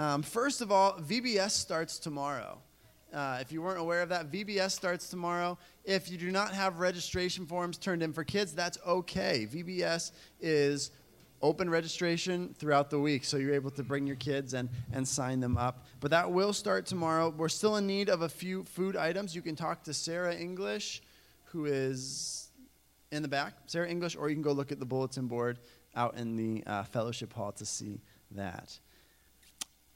Um, first of all, VBS starts tomorrow. Uh, if you weren't aware of that, VBS starts tomorrow. If you do not have registration forms turned in for kids, that's okay. VBS is open registration throughout the week, so you're able to bring your kids and, and sign them up. But that will start tomorrow. We're still in need of a few food items. You can talk to Sarah English, who is in the back, Sarah English, or you can go look at the bulletin board out in the uh, fellowship hall to see that.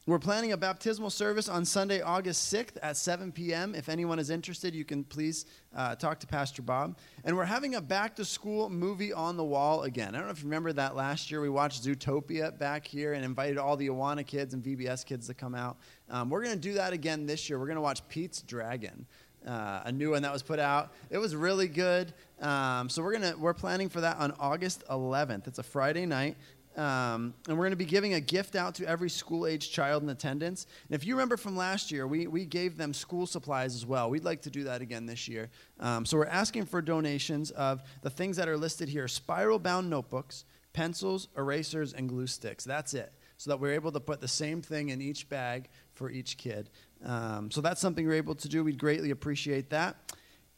We're planning a baptismal service on Sunday, August 6th at 7 p.m. If anyone is interested, you can please uh, talk to Pastor Bob. And we're having a back to school movie on the wall again. I don't know if you remember that last year we watched Zootopia back here and invited all the Awana kids and VBS kids to come out. Um, we're going to do that again this year. We're going to watch Pete's Dragon. Uh, a new one that was put out. It was really good. Um, so we're gonna we're planning for that on August 11th. It's a Friday night. Um, and we're going to be giving a gift out to every school age child in attendance. And if you remember from last year, we, we gave them school supplies as well. We'd like to do that again this year. Um, so we're asking for donations of the things that are listed here spiral bound notebooks, pencils, erasers, and glue sticks. That's it. So that we're able to put the same thing in each bag for each kid. Um, so that's something we're able to do. We'd greatly appreciate that.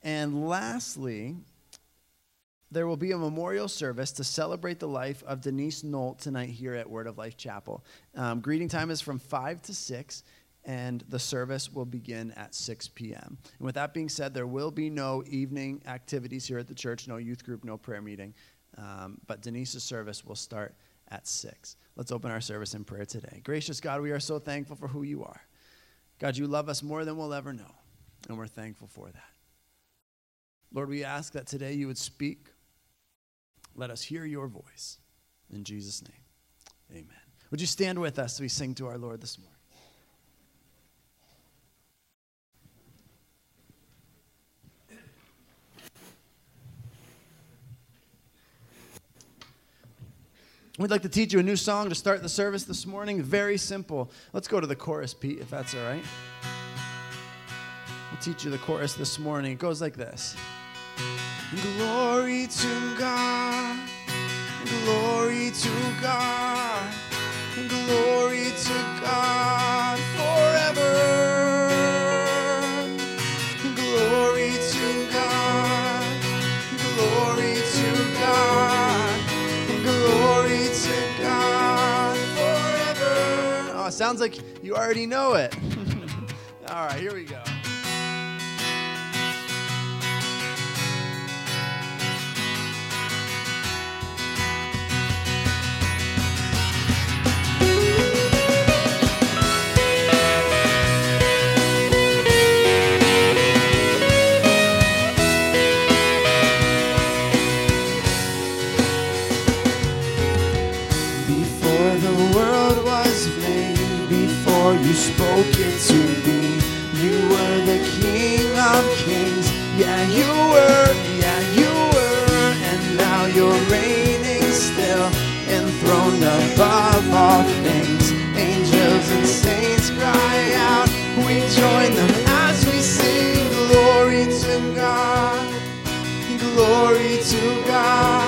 And lastly, there will be a memorial service to celebrate the life of Denise Nolt tonight here at Word of Life Chapel. Um, greeting time is from 5 to 6, and the service will begin at 6 p.m. And with that being said, there will be no evening activities here at the church, no youth group, no prayer meeting. Um, but Denise's service will start at 6. Let's open our service in prayer today. Gracious God, we are so thankful for who you are. God, you love us more than we'll ever know, and we're thankful for that. Lord, we ask that today you would speak let us hear your voice. In Jesus' name, amen. Would you stand with us as we sing to our Lord this morning? We'd like to teach you a new song to start the service this morning. Very simple. Let's go to the chorus, Pete, if that's all right. We'll teach you the chorus this morning. It goes like this. Glory to God, glory to God, glory to God forever. Glory to God, glory to God, glory to God forever. Oh, sounds like you already know it. All right, here we go. To God.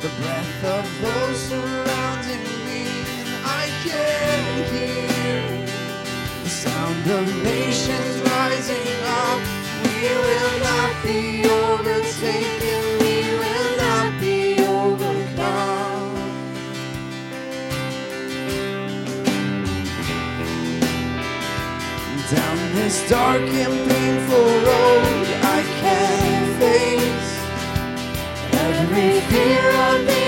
the breath of those surrounding me, and I can hear the sound of nations rising up. We will not be overtaken, we will not be overcome. Down this dark and painful road, I can't fade. We fear of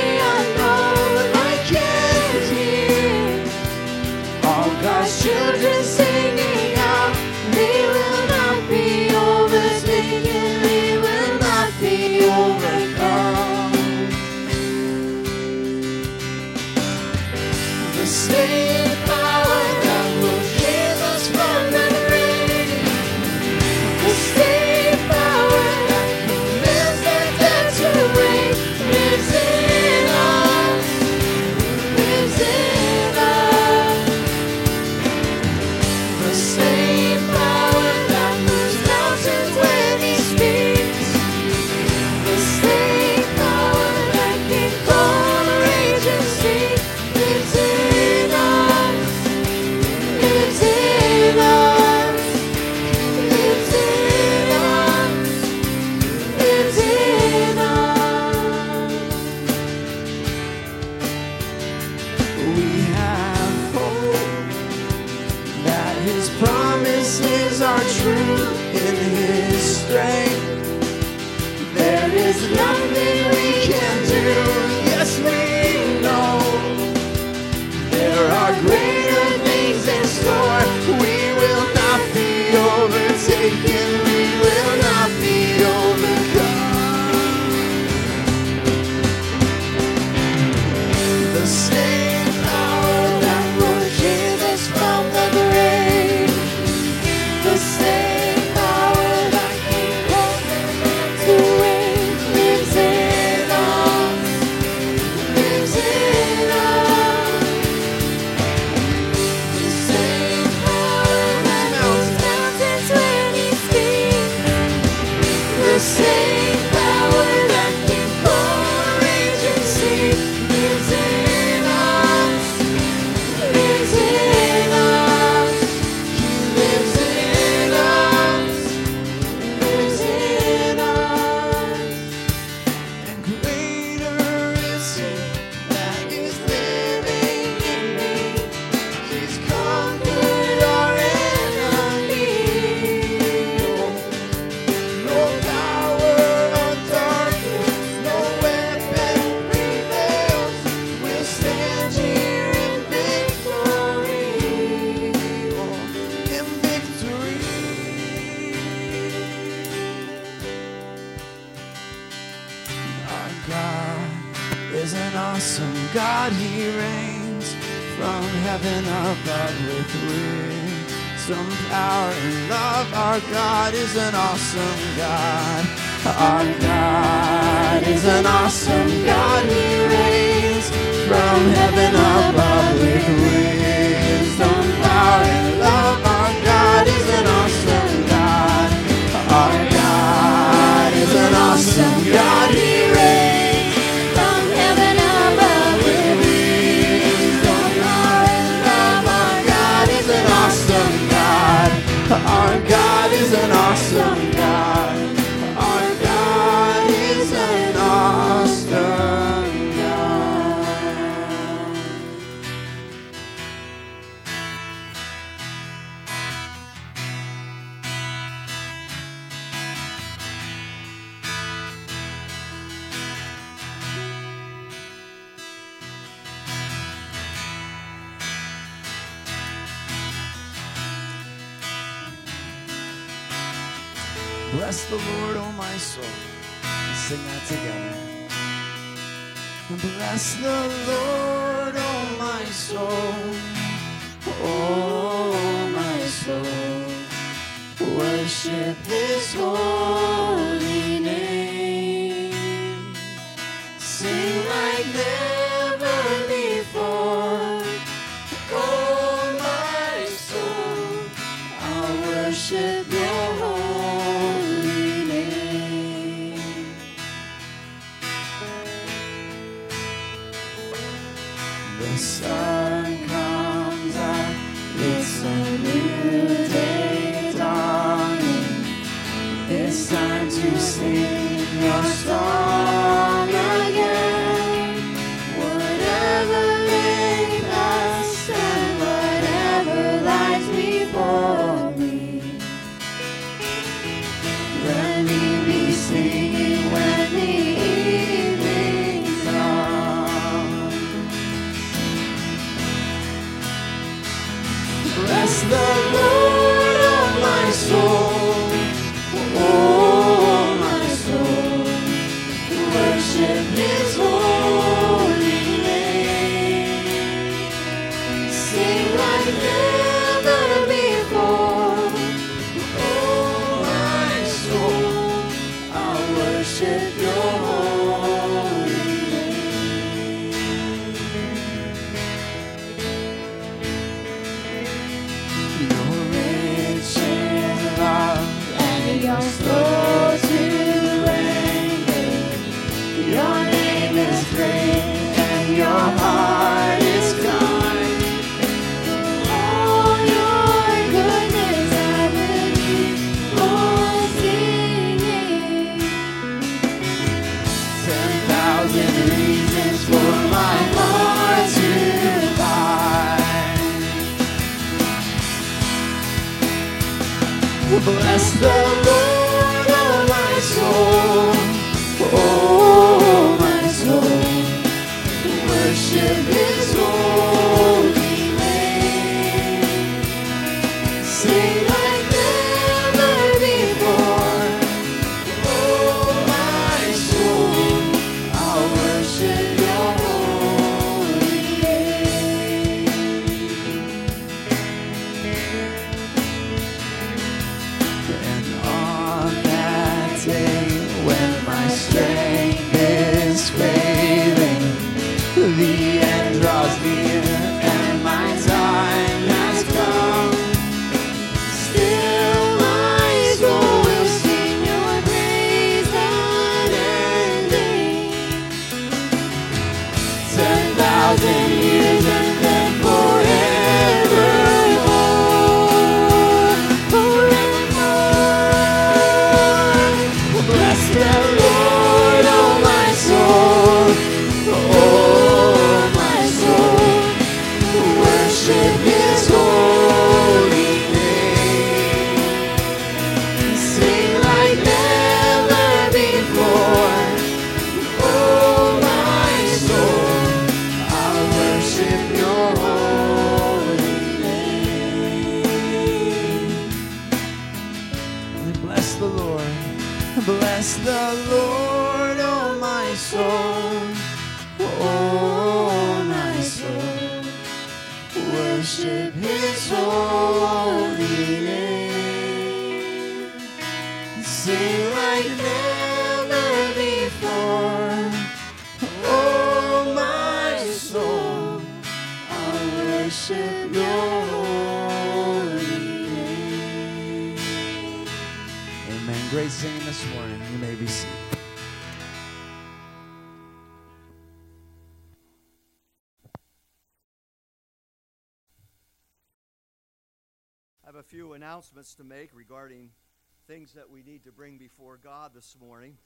this morning.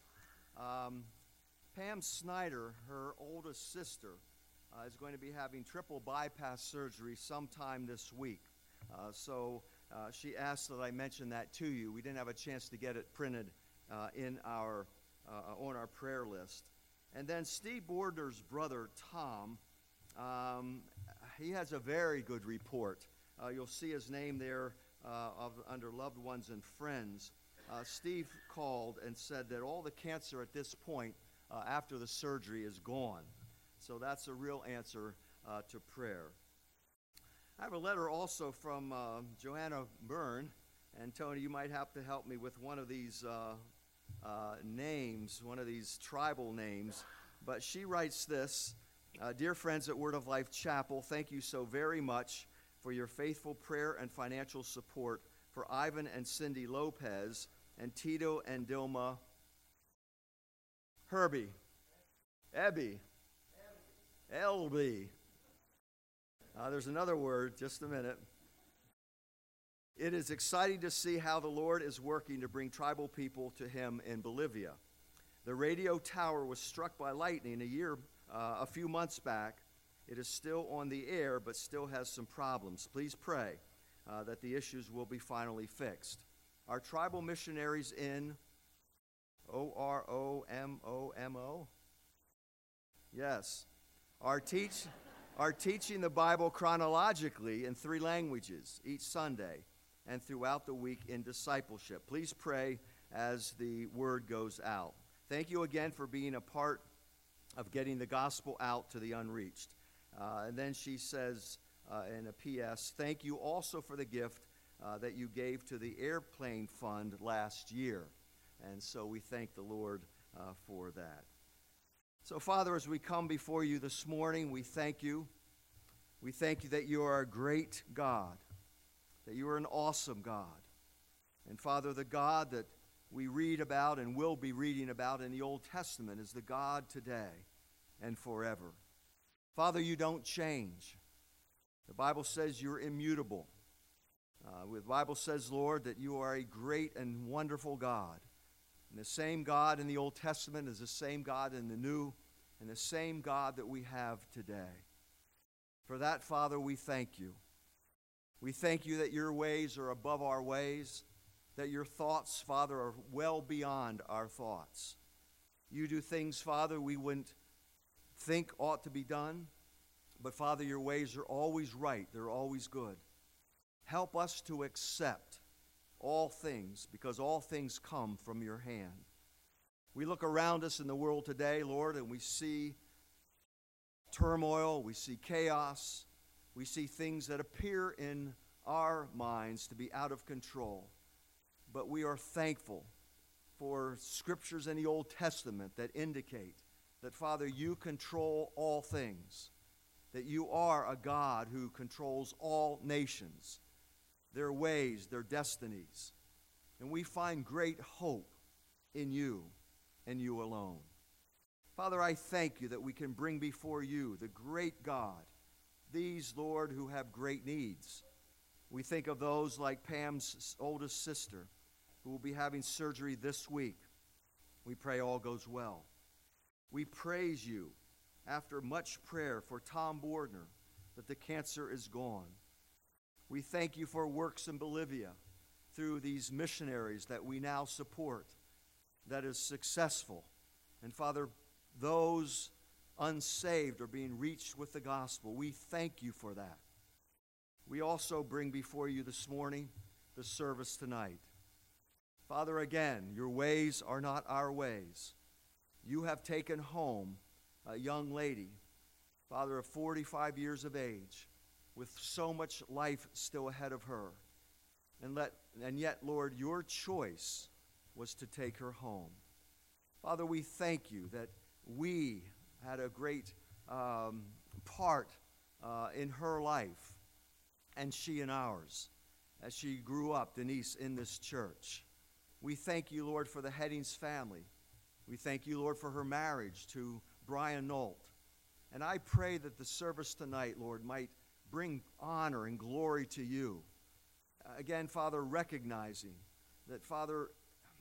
Um, Pam Snyder, her oldest sister, uh, is going to be having triple bypass surgery sometime this week. Uh, so uh, she asked that I mention that to you. We didn't have a chance to get it printed uh, in our uh, on our prayer list. And then Steve Bordner's brother Tom, um, he has a very good report. Uh, you'll see his name there of, under loved ones and friends. Uh, Steve called and said that all the cancer at this point uh, after the surgery is gone. So that's a real answer uh, to prayer. I have a letter also from uh, Joanna Byrne, and Tony, you might have to help me with one of these uh, uh, names, one of these tribal names. But she writes this Dear friends at Word of Life Chapel, thank you so very much for your faithful prayer and financial support for Ivan and Cindy Lopez and Tito and Dilma Herbie, Ebby, Elby, Uh, there's another word, just a minute. It is exciting to see how the Lord is working to bring tribal people to Him in Bolivia. The radio tower was struck by lightning a year, uh, a few months back. It is still on the air, but still has some problems. Please pray uh, that the issues will be finally fixed. Our tribal missionaries in O R O M O M O? Yes. Are, teach, are teaching the Bible chronologically in three languages each Sunday and throughout the week in discipleship. Please pray as the word goes out. Thank you again for being a part of getting the gospel out to the unreached. Uh, and then she says uh, in a P.S., thank you also for the gift uh, that you gave to the airplane fund last year. And so we thank the Lord uh, for that. So, Father, as we come before you this morning, we thank you. We thank you that you are a great God, that you are an awesome God. And, Father, the God that we read about and will be reading about in the Old Testament is the God today and forever. Father, you don't change. The Bible says you're immutable. Uh, the Bible says, Lord, that you are a great and wonderful God. And the same God in the Old Testament is the same God in the New, and the same God that we have today. For that, Father, we thank you. We thank you that your ways are above our ways, that your thoughts, Father, are well beyond our thoughts. You do things, Father, we wouldn't think ought to be done, but Father, your ways are always right, they're always good. Help us to accept all things because all things come from your hand. We look around us in the world today, Lord, and we see turmoil, we see chaos, we see things that appear in our minds to be out of control. But we are thankful for scriptures in the Old Testament that indicate that, Father, you control all things, that you are a God who controls all nations, their ways, their destinies. And we find great hope in you and you alone. Father, I thank you that we can bring before you the great God, these, Lord, who have great needs. We think of those like Pam's oldest sister, who will be having surgery this week. We pray all goes well. We praise you after much prayer for Tom Bordner that the cancer is gone. We thank you for works in Bolivia through these missionaries that we now support that is successful. And Father, those unsaved are being reached with the gospel. We thank you for that. We also bring before you this morning the service tonight. Father, again, your ways are not our ways. You have taken home a young lady, Father, of 45 years of age, with so much life still ahead of her. And, let, and yet, Lord, your choice was to take her home. Father, we thank you that we had a great um, part uh, in her life and she in ours as she grew up, Denise, in this church. We thank you, Lord, for the Headings family. We thank you, Lord, for her marriage to Brian Nolt. And I pray that the service tonight, Lord, might bring honor and glory to you. Again, Father, recognizing that, Father,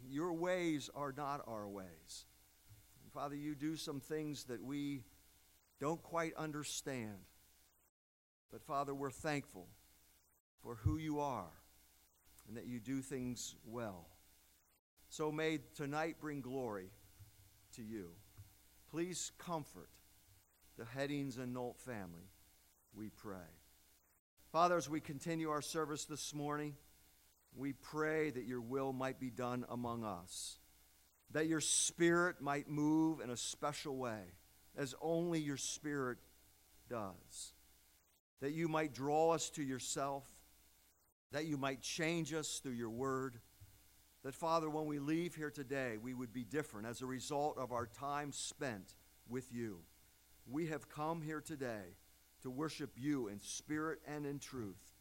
your ways are not our ways. And Father, you do some things that we don't quite understand. But Father, we're thankful for who you are and that you do things well. So may tonight bring glory to you. Please comfort the Headings and Nolt family, we pray. Father, as we continue our service this morning, we pray that your will might be done among us, that your spirit might move in a special way, as only your spirit does, that you might draw us to yourself, that you might change us through your word. That, Father, when we leave here today, we would be different as a result of our time spent with you. We have come here today to worship you in spirit and in truth.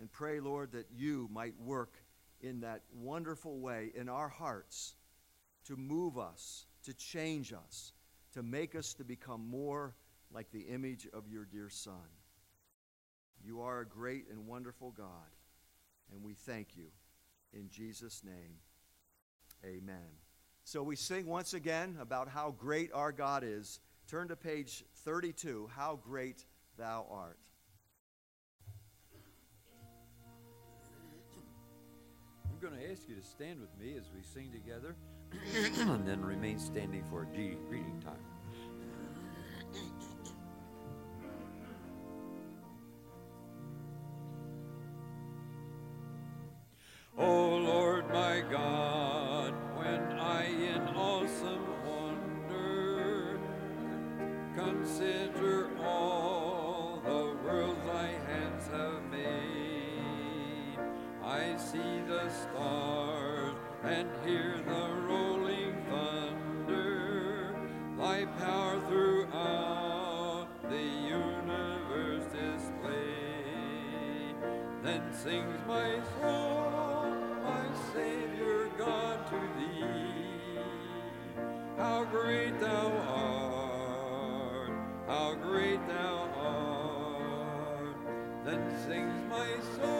And pray, Lord, that you might work in that wonderful way in our hearts to move us, to change us, to make us to become more like the image of your dear Son. You are a great and wonderful God, and we thank you. In Jesus' name, amen. So we sing once again about how great our God is. Turn to page 32, How Great thou art. I'm going to ask you to stand with me as we sing together and then remain standing for a greeting time. Oh Lord my God, when I in awesome wonder consider all. stars and hear the rolling thunder. Thy power throughout the universe display. Then sings my soul, my Savior God, to thee. How great thou art! How great thou art! Then sings my soul.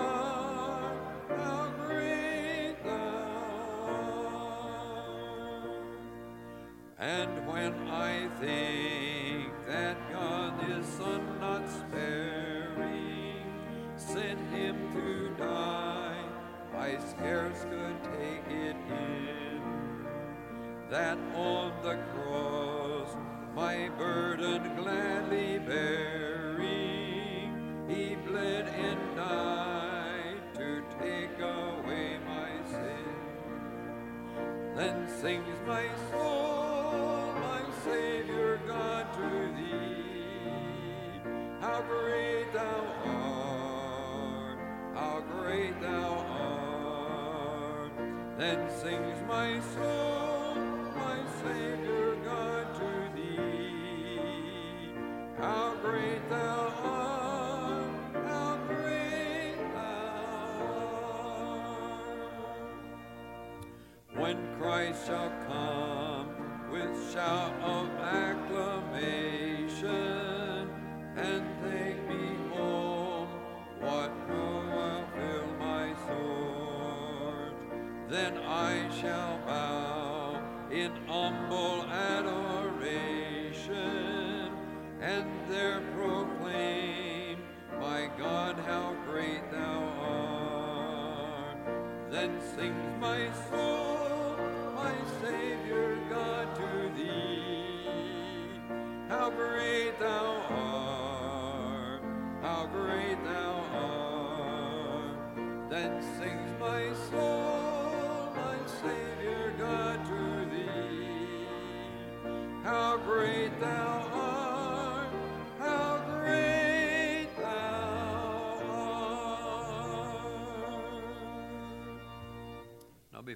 and sings my soul, my Savior.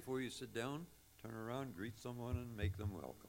before you sit down, turn around, greet someone, and make them welcome.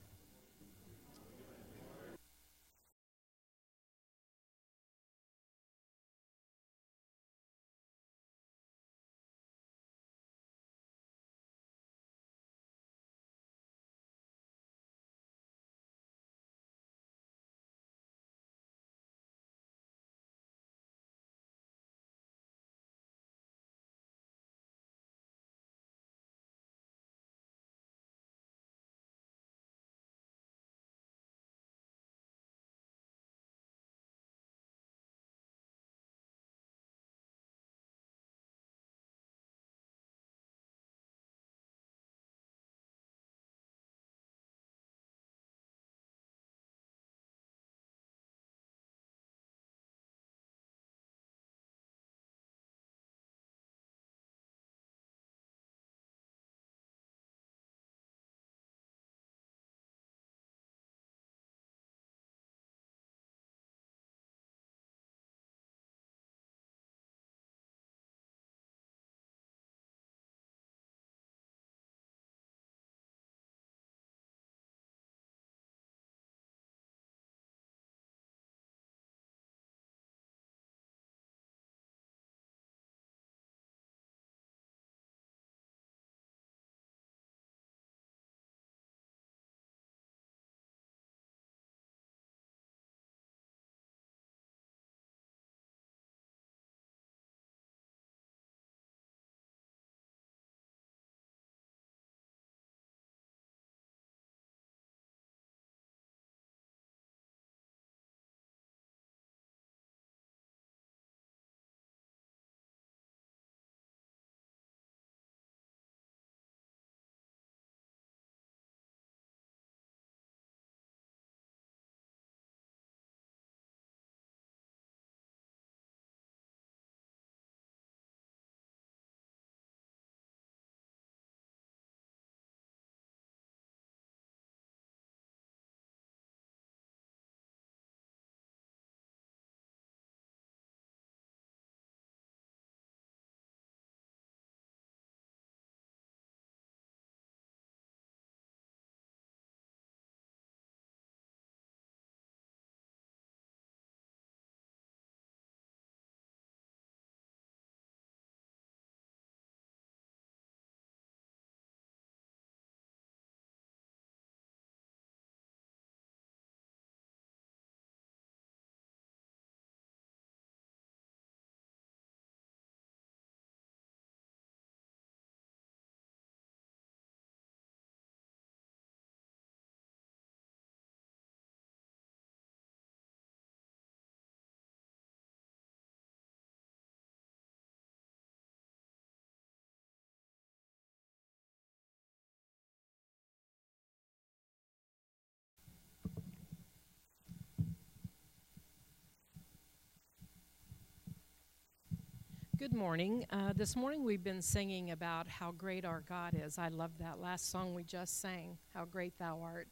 Good morning. Uh, this morning we've been singing about how great our God is. I love that last song we just sang, How Great Thou Art.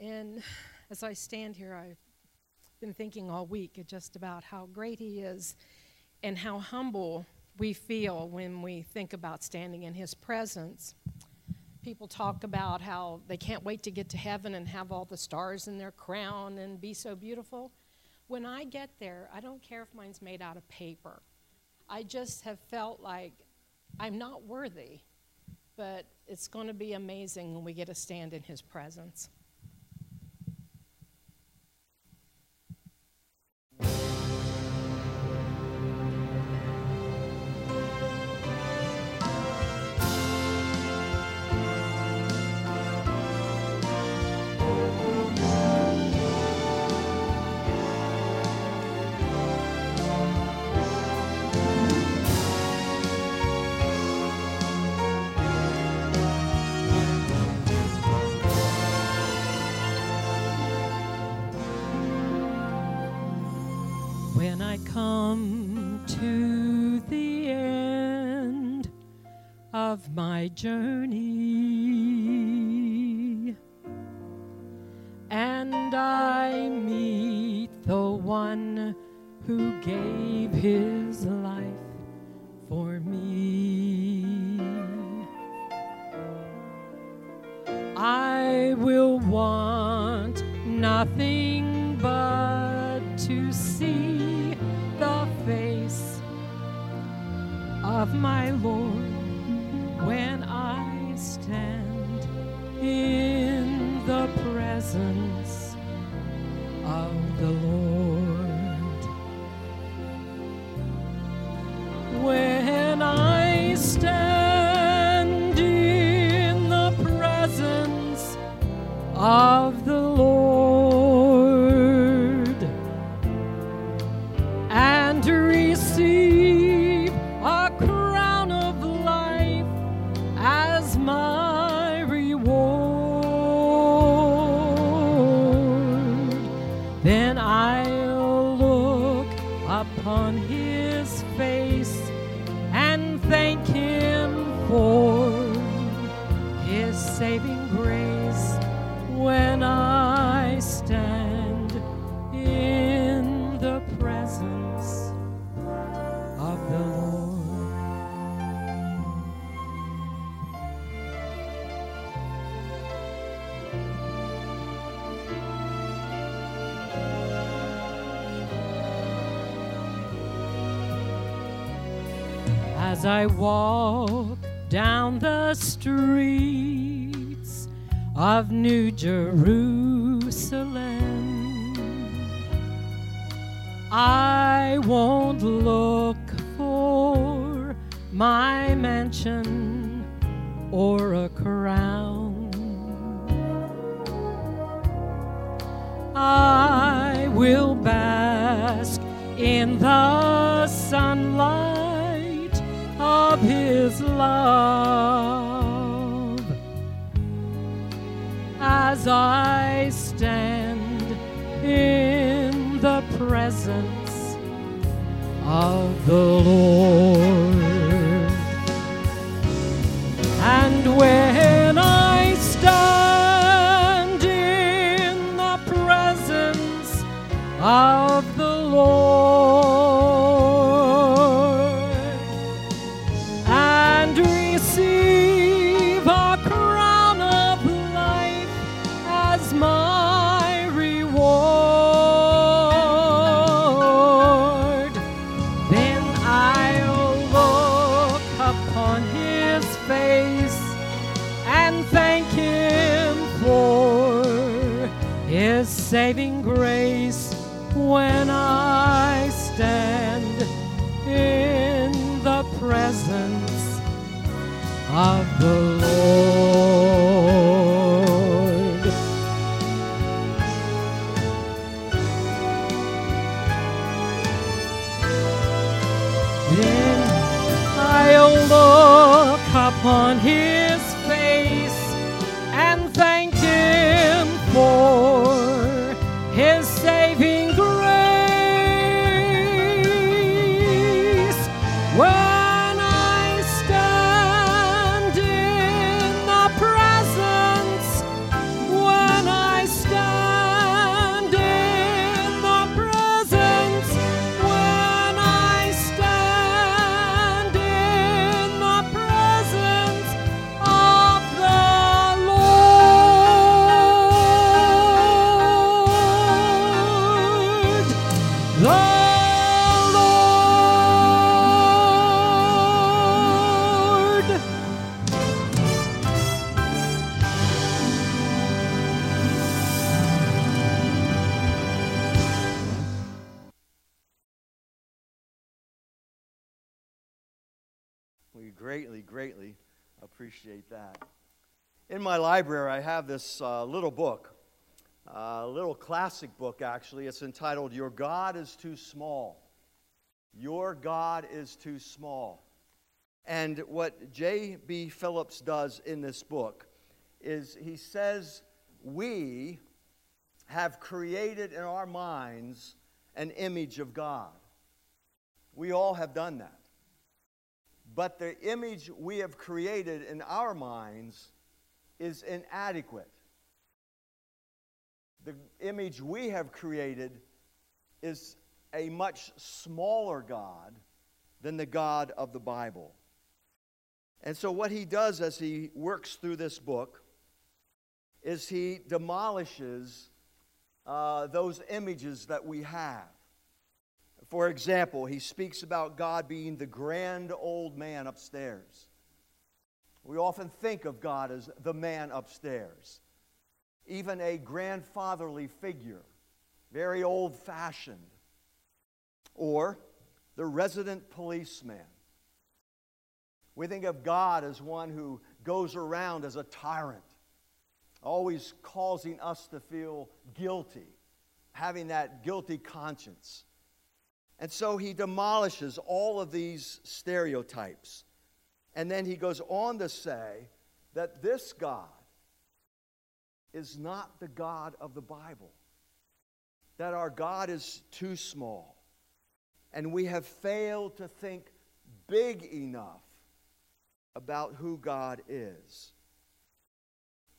And as I stand here, I've been thinking all week just about how great He is and how humble we feel when we think about standing in His presence. People talk about how they can't wait to get to heaven and have all the stars in their crown and be so beautiful. When I get there, I don't care if mine's made out of paper. I just have felt like I'm not worthy, but it's going to be amazing when we get to stand in His presence. Journey. And I meet the one who gave his life for me, I will want nothing but to see the face of my Lord I walk and thank him for his saving grace when I stand in the presence of the Lord. Then I'll look upon his In my library, I have this uh, little book, a little classic book, actually. It's entitled Your God is Too Small. Your God is Too Small. And what J.B. Phillips does in this book is he says, We have created in our minds an image of God. We all have done that. But the image we have created in our minds is inadequate. The image we have created is a much smaller God than the God of the Bible. And so, what he does as he works through this book is he demolishes uh, those images that we have. For example, he speaks about God being the grand old man upstairs. We often think of God as the man upstairs, even a grandfatherly figure, very old fashioned, or the resident policeman. We think of God as one who goes around as a tyrant, always causing us to feel guilty, having that guilty conscience. And so he demolishes all of these stereotypes. And then he goes on to say that this God is not the God of the Bible, that our God is too small. And we have failed to think big enough about who God is.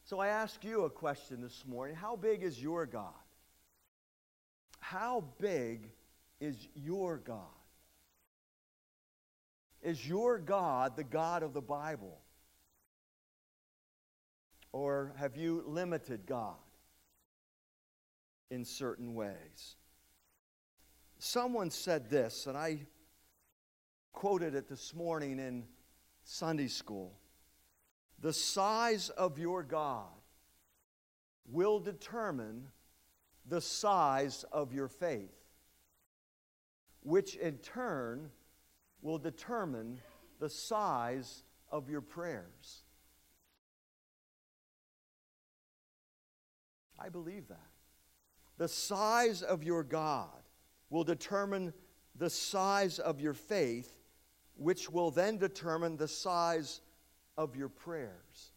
So I ask you a question this morning How big is your God? How big is your God? Is your God the God of the Bible? Or have you limited God in certain ways? Someone said this, and I quoted it this morning in Sunday school. The size of your God will determine the size of your faith which in turn will determine the size of your prayers. I believe that. The size of your God will determine the size of your faith, which will then determine the size of your prayers.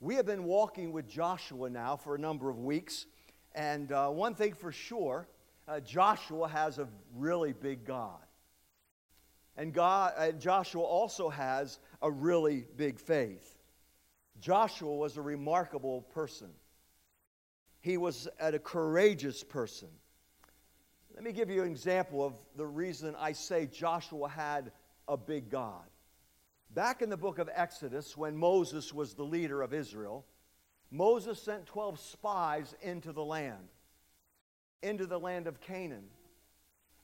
We have been walking with Joshua now for a number of weeks, and uh, one thing for sure uh, Joshua has a really big God. And God, uh, Joshua also has a really big faith. Joshua was a remarkable person. He was a courageous person. Let me give you an example of the reason I say Joshua had a big God. Back in the book of Exodus, when Moses was the leader of Israel, Moses sent 12 spies into the land into the land of Canaan.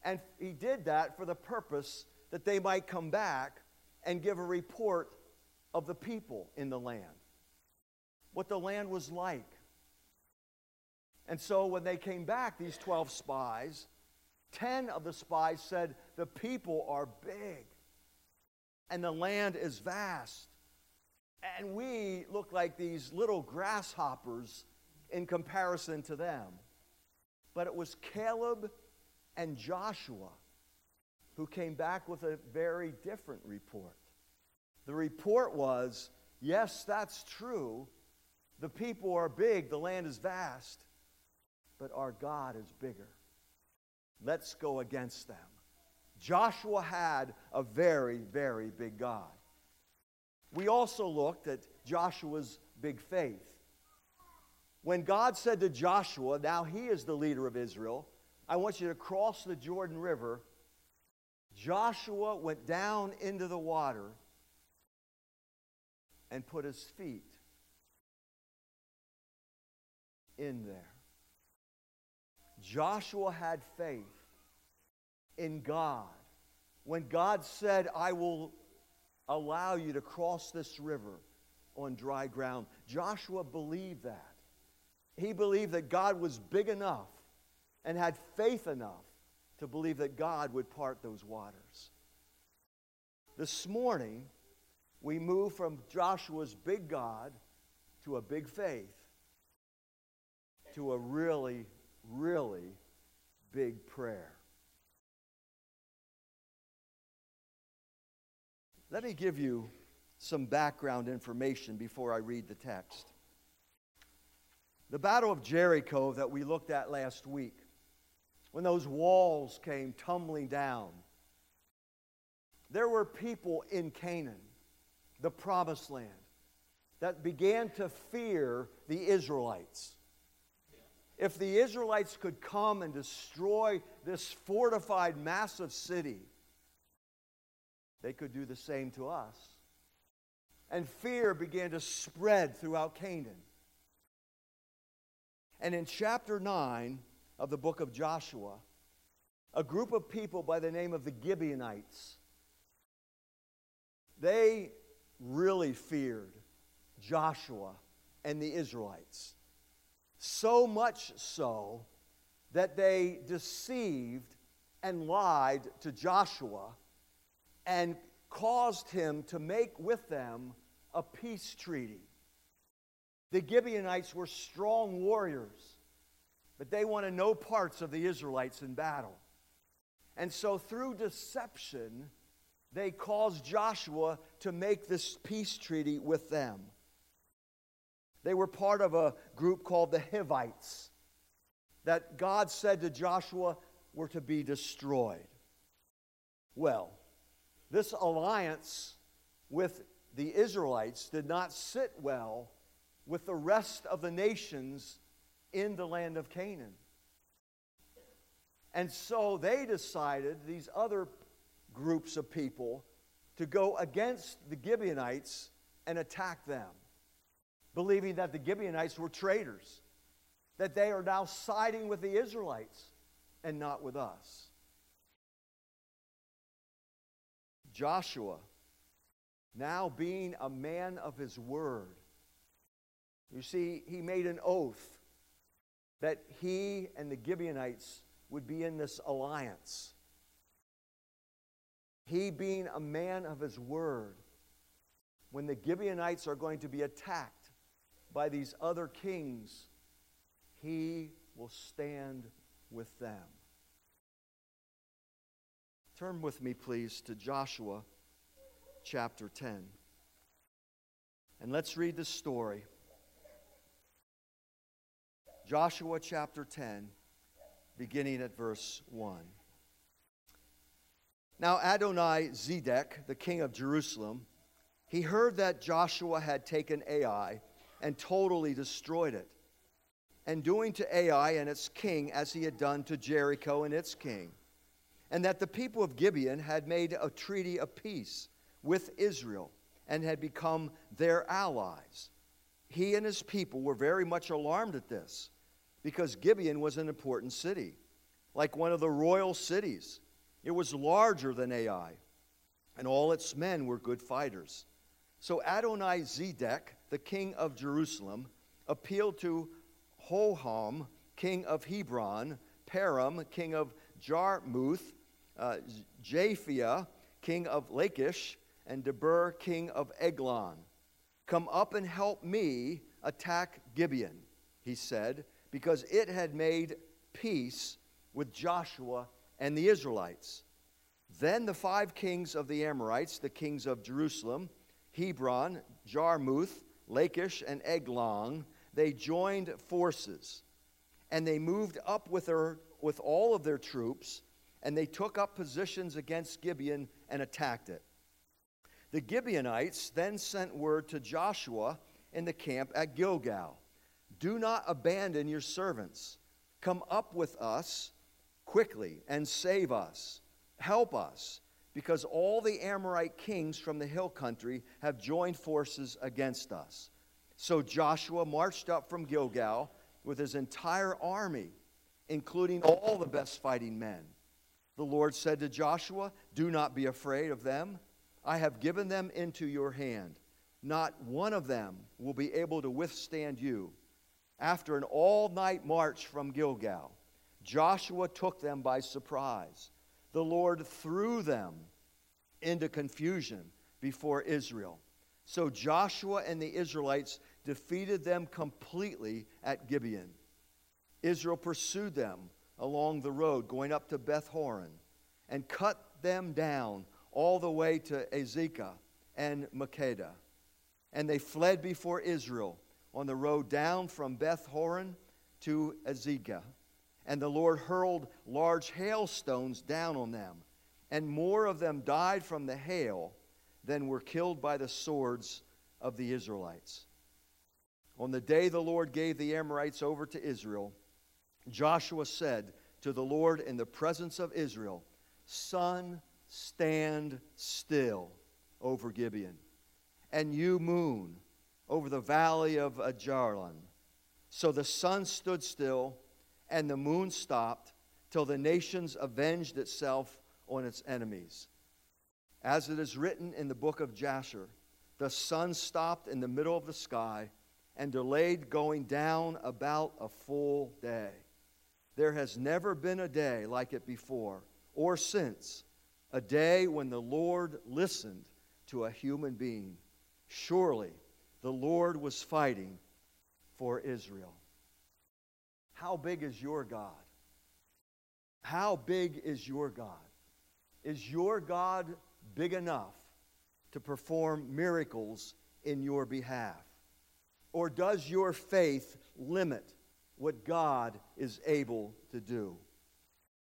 And he did that for the purpose that they might come back and give a report of the people in the land, what the land was like. And so when they came back, these 12 spies, 10 of the spies said, The people are big and the land is vast. And we look like these little grasshoppers in comparison to them. But it was Caleb and Joshua who came back with a very different report. The report was yes, that's true. The people are big, the land is vast, but our God is bigger. Let's go against them. Joshua had a very, very big God. We also looked at Joshua's big faith. When God said to Joshua, now he is the leader of Israel, I want you to cross the Jordan River, Joshua went down into the water and put his feet in there. Joshua had faith in God. When God said, I will allow you to cross this river on dry ground, Joshua believed that. He believed that God was big enough and had faith enough to believe that God would part those waters. This morning, we move from Joshua's big God to a big faith to a really, really big prayer. Let me give you some background information before I read the text. The Battle of Jericho that we looked at last week, when those walls came tumbling down, there were people in Canaan, the promised land, that began to fear the Israelites. If the Israelites could come and destroy this fortified, massive city, they could do the same to us. And fear began to spread throughout Canaan. And in chapter 9 of the book of Joshua, a group of people by the name of the Gibeonites, they really feared Joshua and the Israelites. So much so that they deceived and lied to Joshua and caused him to make with them a peace treaty. The Gibeonites were strong warriors, but they wanted no parts of the Israelites in battle. And so, through deception, they caused Joshua to make this peace treaty with them. They were part of a group called the Hivites that God said to Joshua were to be destroyed. Well, this alliance with the Israelites did not sit well with the rest of the nations in the land of Canaan. And so they decided, these other groups of people, to go against the Gibeonites and attack them, believing that the Gibeonites were traitors, that they are now siding with the Israelites and not with us. Joshua, now being a man of his word, you see, he made an oath that he and the Gibeonites would be in this alliance. He being a man of his word, when the Gibeonites are going to be attacked by these other kings, he will stand with them. Turn with me, please, to Joshua chapter 10. And let's read the story. Joshua chapter 10, beginning at verse 1. Now Adonai Zedek, the king of Jerusalem, he heard that Joshua had taken Ai and totally destroyed it, and doing to Ai and its king as he had done to Jericho and its king and that the people of Gibeon had made a treaty of peace with Israel and had become their allies. He and his people were very much alarmed at this because Gibeon was an important city, like one of the royal cities. It was larger than Ai, and all its men were good fighters. So Adonai Zedek, the king of Jerusalem, appealed to Hoham, king of Hebron, Param, king of Jarmuth, uh, Japhia, king of Lachish, and Debir, king of Eglon. Come up and help me attack Gibeon, he said, because it had made peace with Joshua and the Israelites. Then the five kings of the Amorites, the kings of Jerusalem, Hebron, Jarmuth, Lachish, and Eglon, they joined forces. And they moved up with, her, with all of their troops and they took up positions against Gibeon and attacked it. The Gibeonites then sent word to Joshua in the camp at Gilgal Do not abandon your servants. Come up with us quickly and save us. Help us, because all the Amorite kings from the hill country have joined forces against us. So Joshua marched up from Gilgal with his entire army, including all the best fighting men. The Lord said to Joshua, Do not be afraid of them. I have given them into your hand. Not one of them will be able to withstand you. After an all night march from Gilgal, Joshua took them by surprise. The Lord threw them into confusion before Israel. So Joshua and the Israelites defeated them completely at Gibeon. Israel pursued them along the road going up to Beth Horon and cut them down all the way to Azekah and Makkedah. And they fled before Israel on the road down from Beth Horon to Azekah. And the Lord hurled large hailstones down on them, and more of them died from the hail than were killed by the swords of the Israelites. On the day the Lord gave the Amorites over to Israel, Joshua said to the Lord in the presence of Israel, Sun, stand still over Gibeon, and you, moon, over the valley of Ajalon. So the sun stood still, and the moon stopped, till the nations avenged itself on its enemies. As it is written in the book of Jasher, the sun stopped in the middle of the sky and delayed going down about a full day. There has never been a day like it before or since, a day when the Lord listened to a human being. Surely the Lord was fighting for Israel. How big is your God? How big is your God? Is your God big enough to perform miracles in your behalf? Or does your faith limit what God is able to do?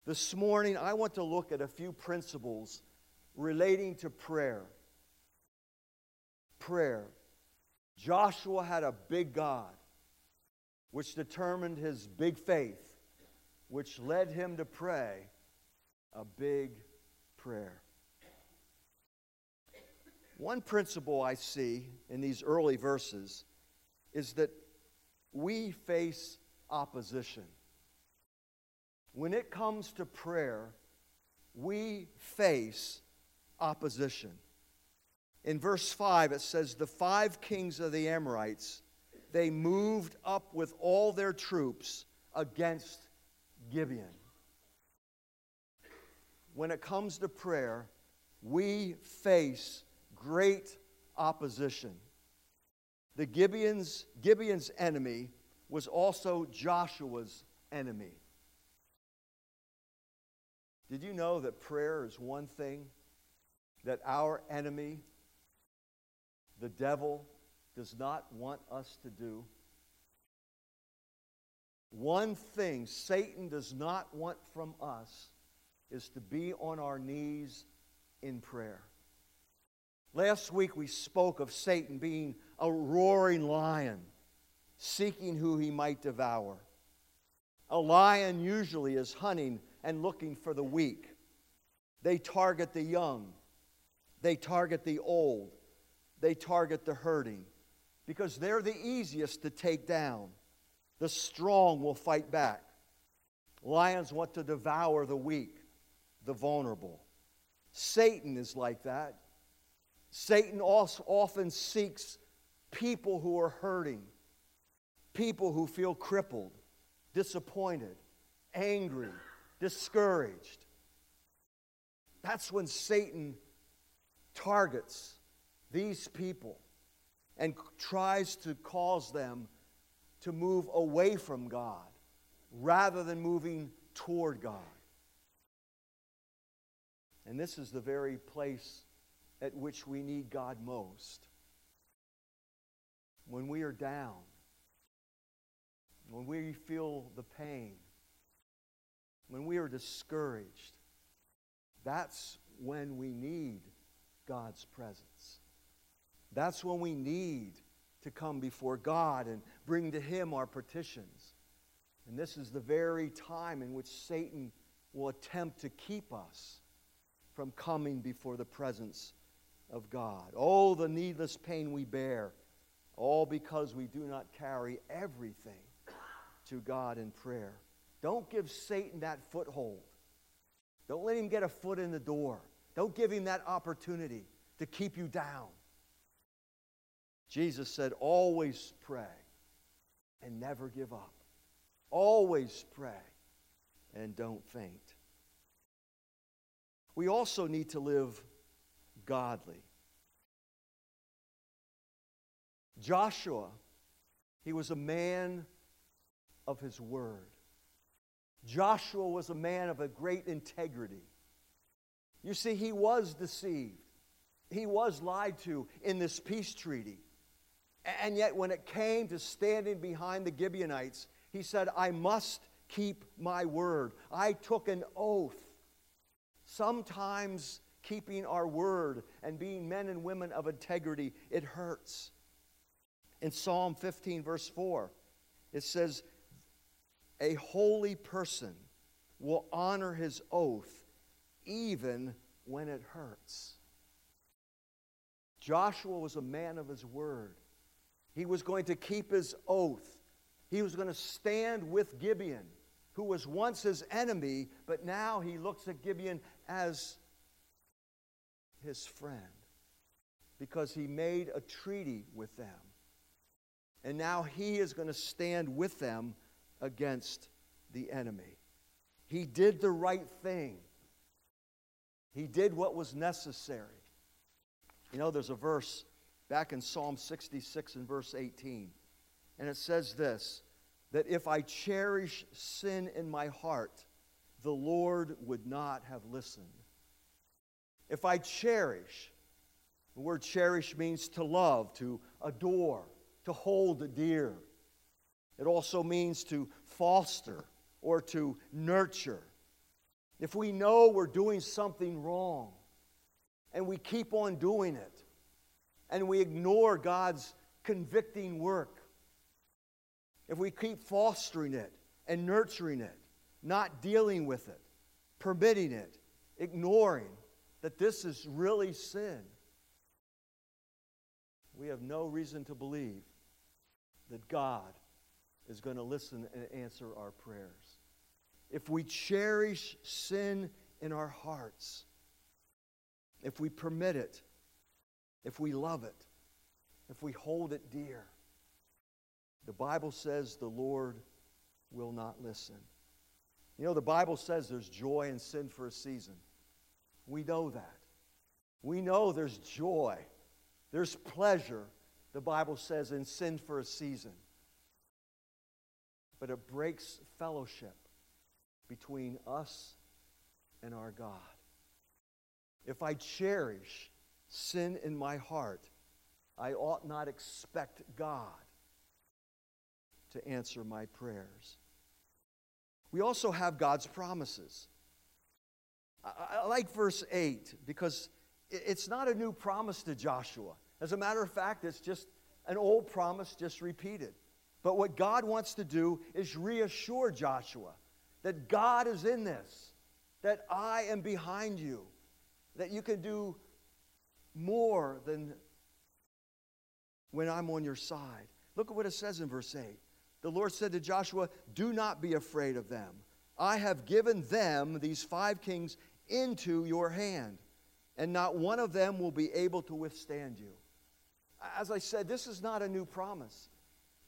This morning, I want to look at a few principles relating to prayer. Prayer. Joshua had a big God, which determined his big faith, which led him to pray a big prayer. One principle I see in these early verses is that we face opposition. When it comes to prayer, we face opposition. In verse 5, it says, The five kings of the Amorites, they moved up with all their troops against Gibeon. When it comes to prayer, we face great opposition. The Gibeon's, Gibeon's enemy was also Joshua's enemy. Did you know that prayer is one thing that our enemy, the devil, does not want us to do? One thing Satan does not want from us is to be on our knees in prayer. Last week we spoke of Satan being a roaring lion, seeking who he might devour. A lion usually is hunting and looking for the weak. They target the young, they target the old, they target the hurting because they're the easiest to take down. The strong will fight back. Lions want to devour the weak, the vulnerable. Satan is like that. Satan often seeks people who are hurting, people who feel crippled, disappointed, angry, discouraged. That's when Satan targets these people and tries to cause them to move away from God rather than moving toward God. And this is the very place at which we need God most. When we are down, when we feel the pain, when we are discouraged, that's when we need God's presence. That's when we need to come before God and bring to Him our petitions. And this is the very time in which Satan will attempt to keep us from coming before the presence of God. Oh, the needless pain we bear, all because we do not carry everything to God in prayer. Don't give Satan that foothold. Don't let him get a foot in the door. Don't give him that opportunity to keep you down. Jesus said, always pray and never give up. Always pray and don't faint. We also need to live godly. Joshua, he was a man of his word. Joshua was a man of a great integrity. You see, he was deceived. He was lied to in this peace treaty. And yet, when it came to standing behind the Gibeonites, he said, I must keep my word. I took an oath. Sometimes keeping our word and being men and women of integrity, it hurts. In Psalm 15, verse 4, it says, A holy person will honor his oath even when it hurts. Joshua was a man of his word. He was going to keep his oath. He was going to stand with Gibeon, who was once his enemy, but now he looks at Gibeon as his friend because he made a treaty with them. And now he is going to stand with them against the enemy. He did the right thing, he did what was necessary. You know, there's a verse back in Psalm 66 and verse 18, and it says this that if I cherish sin in my heart, the Lord would not have listened. If I cherish, the word cherish means to love, to adore, to hold dear. It also means to foster or to nurture. If we know we're doing something wrong and we keep on doing it and we ignore God's convicting work, if we keep fostering it and nurturing it, not dealing with it, permitting it, ignoring that this is really sin, we have no reason to believe that God is going to listen and answer our prayers. If we cherish sin in our hearts, if we permit it, if we love it, if we hold it dear, the Bible says the Lord will not listen. You know, the Bible says there's joy in sin for a season. We know that. We know there's joy, there's pleasure, the Bible says, in sin for a season. But it breaks fellowship between us and our God. If I cherish sin in my heart, I ought not expect God to answer my prayers. We also have God's promises. I, I like verse 8 because it's not a new promise to Joshua. As a matter of fact, it's just an old promise just repeated. But what God wants to do is reassure Joshua that God is in this, that I am behind you, that you can do more than when I'm on your side. Look at what it says in verse 8. The Lord said to Joshua, Do not be afraid of them. I have given them, these five kings, into your hand, and not one of them will be able to withstand you. As I said, this is not a new promise.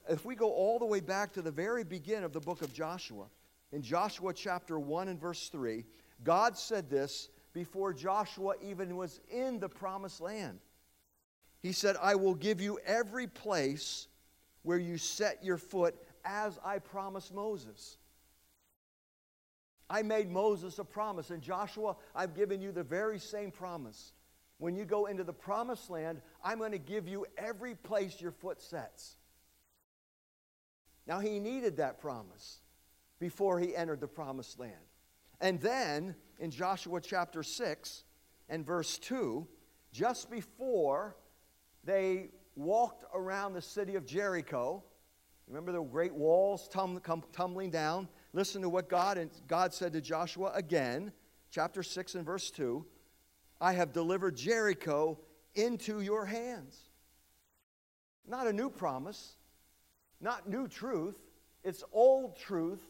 If we go all the way back to the very beginning of the book of Joshua, in Joshua chapter 1 and verse 3, God said this before Joshua even was in the promised land. He said, I will give you every place where you set your foot as I promised Moses. I made Moses a promise, and Joshua, I've given you the very same promise. When you go into the promised land, I'm going to give you every place your foot sets. Now, he needed that promise before he entered the promised land. And then in Joshua chapter 6 and verse 2, just before they walked around the city of Jericho, remember the great walls tum- tumbling down? Listen to what God, and God said to Joshua again, chapter 6 and verse 2 I have delivered Jericho into your hands. Not a new promise, not new truth, it's old truth,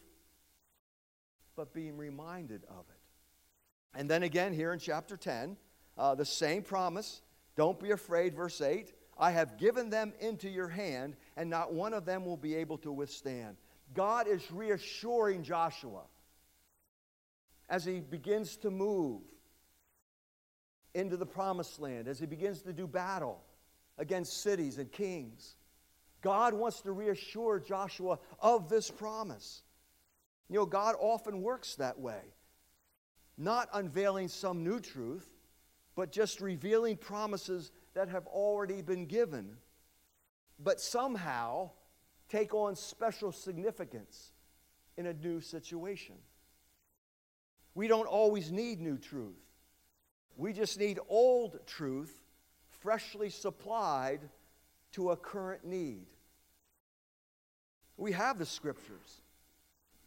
but being reminded of it. And then again, here in chapter 10, uh, the same promise. Don't be afraid, verse 8. I have given them into your hand, and not one of them will be able to withstand. God is reassuring Joshua as he begins to move. into the promised land, as he begins to do battle against cities and kings. God wants to reassure Joshua of this promise. You know, God often works that way, not unveiling some new truth, but just revealing promises that have already been given, but somehow take on special significance in a new situation. We don't always need new truth. We just need old truth freshly supplied to a current need. We have the scriptures.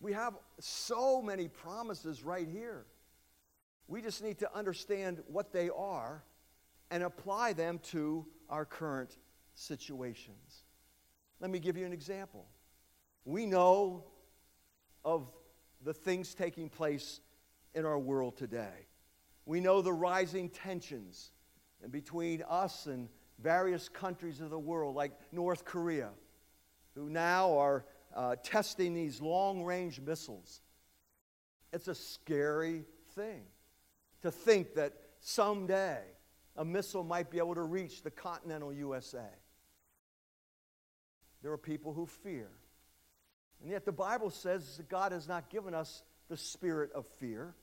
We have so many promises right here. We just need to understand what they are and apply them to our current situations. Let me give you an example. We know of the things taking place in our world today. We know the rising tensions between us and various countries of the world, like North Korea, who now are uh, testing these long range missiles. It's a scary thing to think that someday a missile might be able to reach the continental USA. There are people who fear. And yet the Bible says that God has not given us the spirit of fear.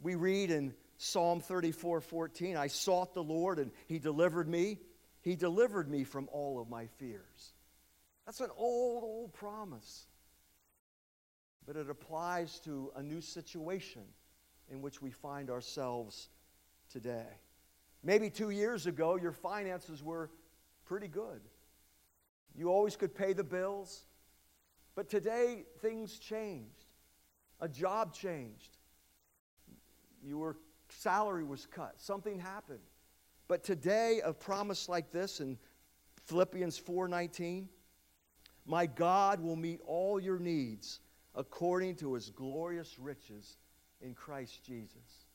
We read in Psalm 34 14, I sought the Lord and he delivered me. He delivered me from all of my fears. That's an old, old promise. But it applies to a new situation in which we find ourselves today. Maybe two years ago, your finances were pretty good. You always could pay the bills. But today, things changed. A job changed. Your salary was cut. Something happened. But today, a promise like this in Philippians 4:19, my God will meet all your needs according to his glorious riches in Christ Jesus.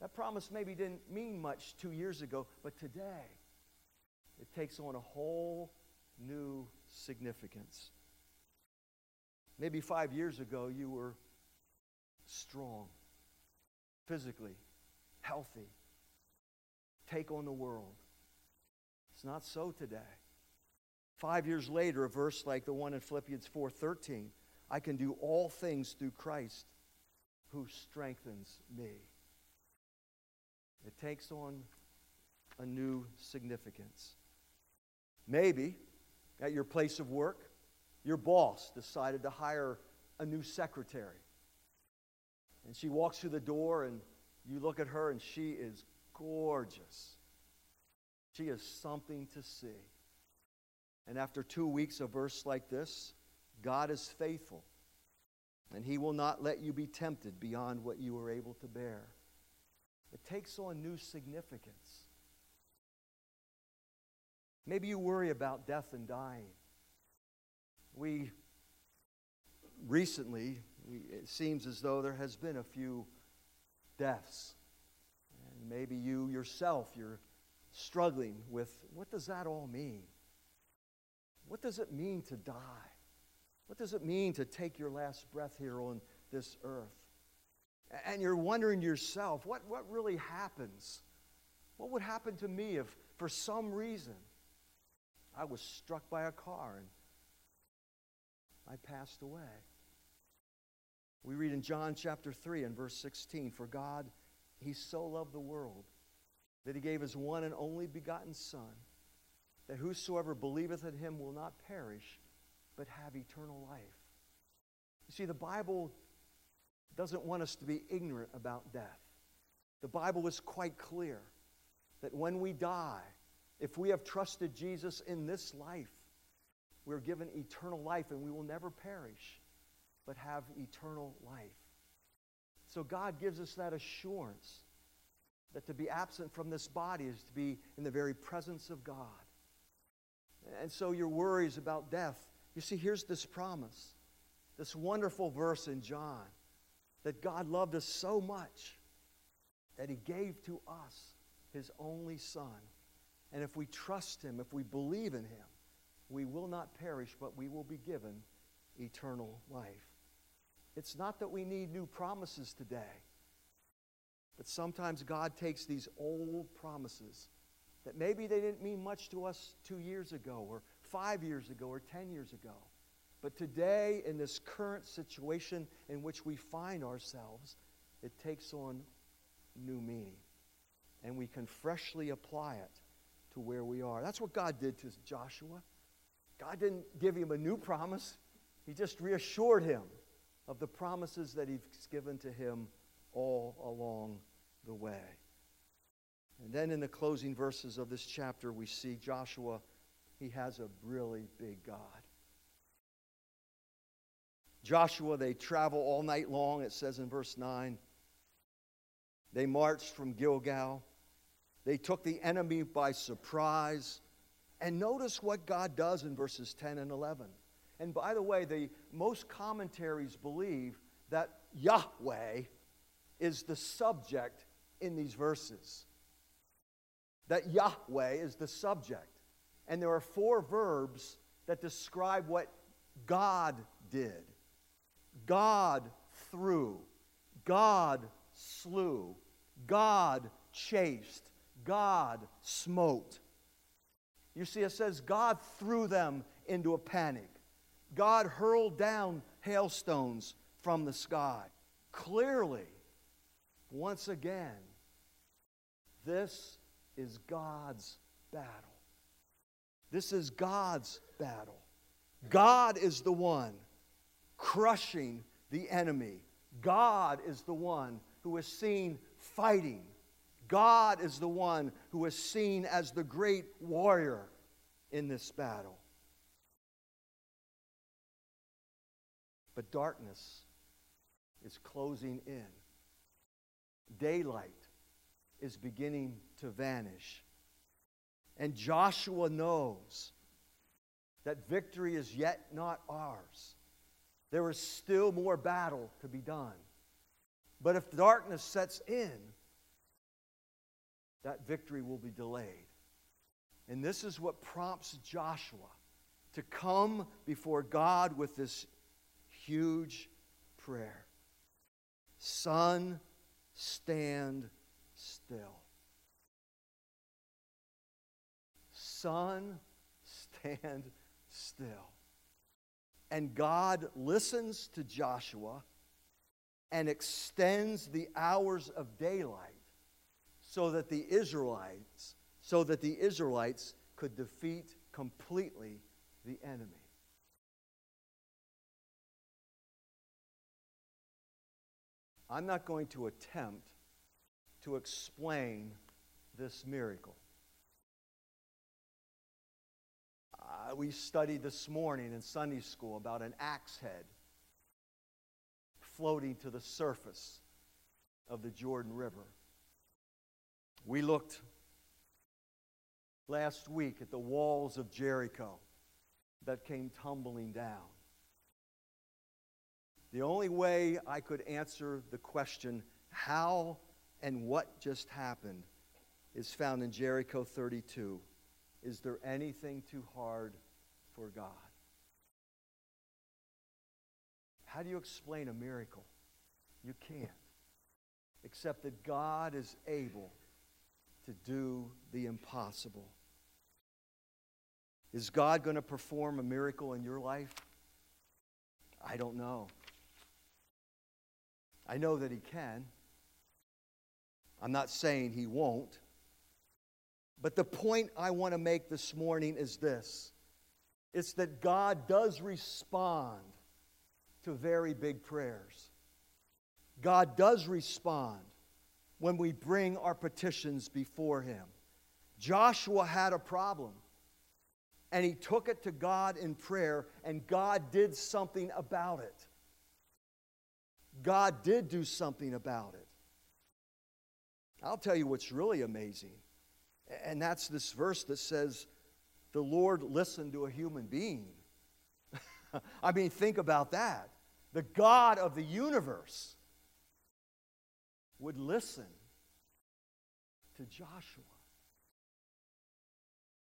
That promise maybe didn't mean much two years ago, but today it takes on a whole new significance. Maybe five years ago you were strong, physically, healthy, take on the world. It's not so today. Five years later, a verse like the one in Philippians 4:13, I can do all things through Christ who strengthens me. It takes on a new significance. Maybe at your place of work, your boss decided to hire a new secretary. And she walks through the door, and you look at her, and she is gorgeous. She is something to see. And after two weeks, a verse like this God is faithful, and He will not let you be tempted beyond what you are able to bear. It takes on new significance. Maybe you worry about death and dying. We recently, it seems as though there has been a few deaths. And maybe you yourself, you're struggling with what does that all mean? What does it mean to die? What does it mean to take your last breath here on this earth? And you're wondering yourself, what, what really happens? What would happen to me if, for some reason, I was struck by a car and I passed away? We read in John chapter 3 and verse 16 For God, He so loved the world that He gave His one and only begotten Son, that whosoever believeth in Him will not perish, but have eternal life. You see, the Bible doesn't want us to be ignorant about death. The Bible is quite clear that when we die, if we have trusted Jesus in this life, we're given eternal life and we will never perish, but have eternal life. So God gives us that assurance that to be absent from this body is to be in the very presence of God. And so your worries about death, you see, here's this promise, this wonderful verse in John that God loved us so much that he gave to us his only Son. And if we trust him, if we believe in him, we will not perish, but we will be given eternal life. It's not that we need new promises today. But sometimes God takes these old promises that maybe they didn't mean much to us two years ago, or five years ago, or 10 years ago. But today, in this current situation in which we find ourselves, it takes on new meaning. And we can freshly apply it to where we are. That's what God did to Joshua. God didn't give him a new promise, He just reassured him of the promises that He's given to him all along the way. And then in the closing verses of this chapter, we see Joshua, he has a really big God. Joshua, they travel all night long, it says in verse 9. They marched from Gilgal. They took the enemy by surprise. And notice what God does in verses 10 and 11. And by the way, the most commentaries believe that Yahweh is the subject in these verses. That Yahweh is the subject. And there are four verbs that describe what God did God threw, God slew, God chased, God smote. You see, it says God threw them into a panic. God hurled down hailstones from the sky. Clearly, once again, this is God's battle. This is God's battle. God is the one crushing the enemy. God is the one who is seen fighting. God is the one who is seen as the great warrior in this battle. But darkness is closing in. Daylight is beginning to vanish. And Joshua knows that victory is yet not ours. There is still more battle to be done. But if darkness sets in, that victory will be delayed. And this is what prompts Joshua to come before God with this huge prayer Sun, stand still. Sun, stand still. And God listens to Joshua and extends the hours of daylight so that the Israelites so that the Israelites could defeat completely the enemy. I'm not going to attempt to explain this miracle. We studied this morning in Sunday school about an axe head floating to the surface of the Jordan River. We looked last week at the walls of Jericho that came tumbling down. The only way I could answer the question, how and what just happened, is found in Jeremiah 32. Is there anything too hard for God? How do you explain a miracle? You can't. Except that God is able to do the impossible. Is God going to perform a miracle in your life? I don't know. I know that He can. I'm not saying He won't. But the point I want to make this morning is this it's that God does respond to very big prayers. God does respond when we bring our petitions before Him. Joshua had a problem, and he took it to God in prayer, and God did something about it. God did do something about it. I'll tell you what's really amazing, and that's this verse that says, The Lord listened to a human being. I mean, think about that. The God of the universe would listen to Joshua.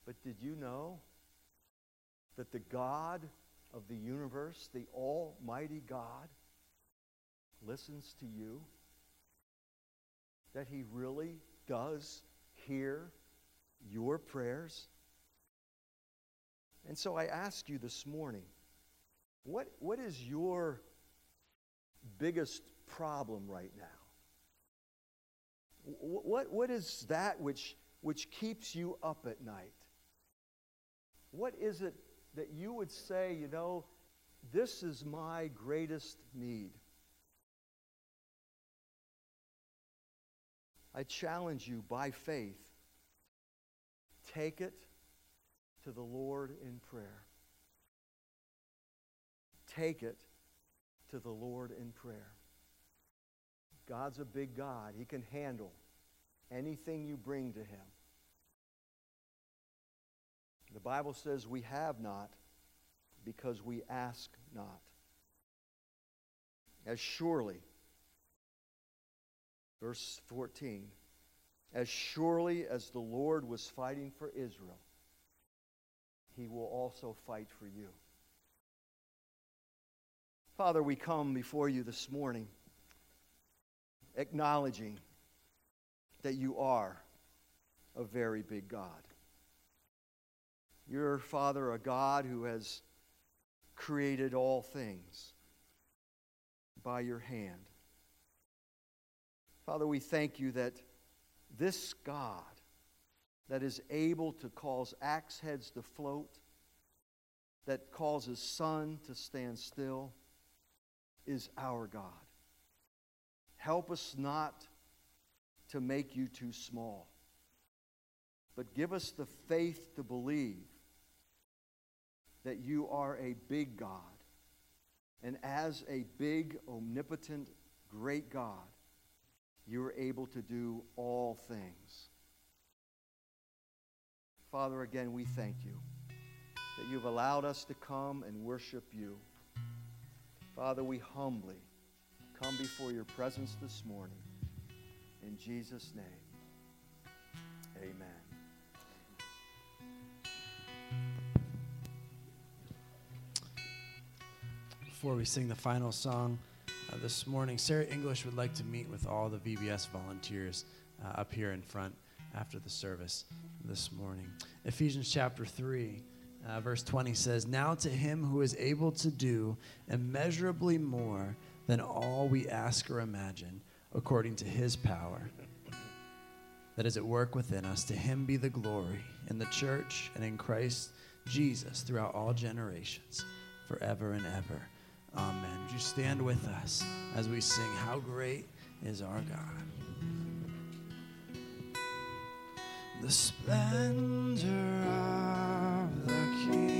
But did you know that the God of the universe, the Almighty God, listens to you? that He really does hear your prayers? And so I ask you this morning what, what is your biggest problem right now? What, what is that which, which keeps you up at night? What is it that you would say, you know, this is my greatest need? I challenge you by faith, take it to the Lord in prayer. Take it to the Lord in prayer. God's a big God. He can handle anything you bring to Him. The Bible says we have not because we ask not. As surely, verse 14, as surely as the Lord was fighting for Israel, he will also fight for you. Father, we come before you this morning acknowledging that you are a very big God. You're, Father, a God who has created all things by your hand. Father, we thank you that this God that is able to cause axe heads to float, that causes sun to stand still, is our God. Help us not to make you too small, but give us the faith to believe that you are a big God. And as a big, omnipotent, great God, you are able to do all things. Father, again, we thank you that you've allowed us to come and worship you. Father, we humbly come before your presence this morning. In Jesus' name, amen. Before we sing the final song uh, this morning, Sarah English would like to meet with all the VBS volunteers uh, up here in front after the service this morning. Ephesians chapter 3, uh, verse 20 says, Now to him who is able to do immeasurably more than all we ask or imagine, according to his power that is at work within us, to him be the glory in the church and in Christ Jesus throughout all generations, forever and ever. Amen. Would you stand with us as we sing, How Great is Our God? The splendor of the King,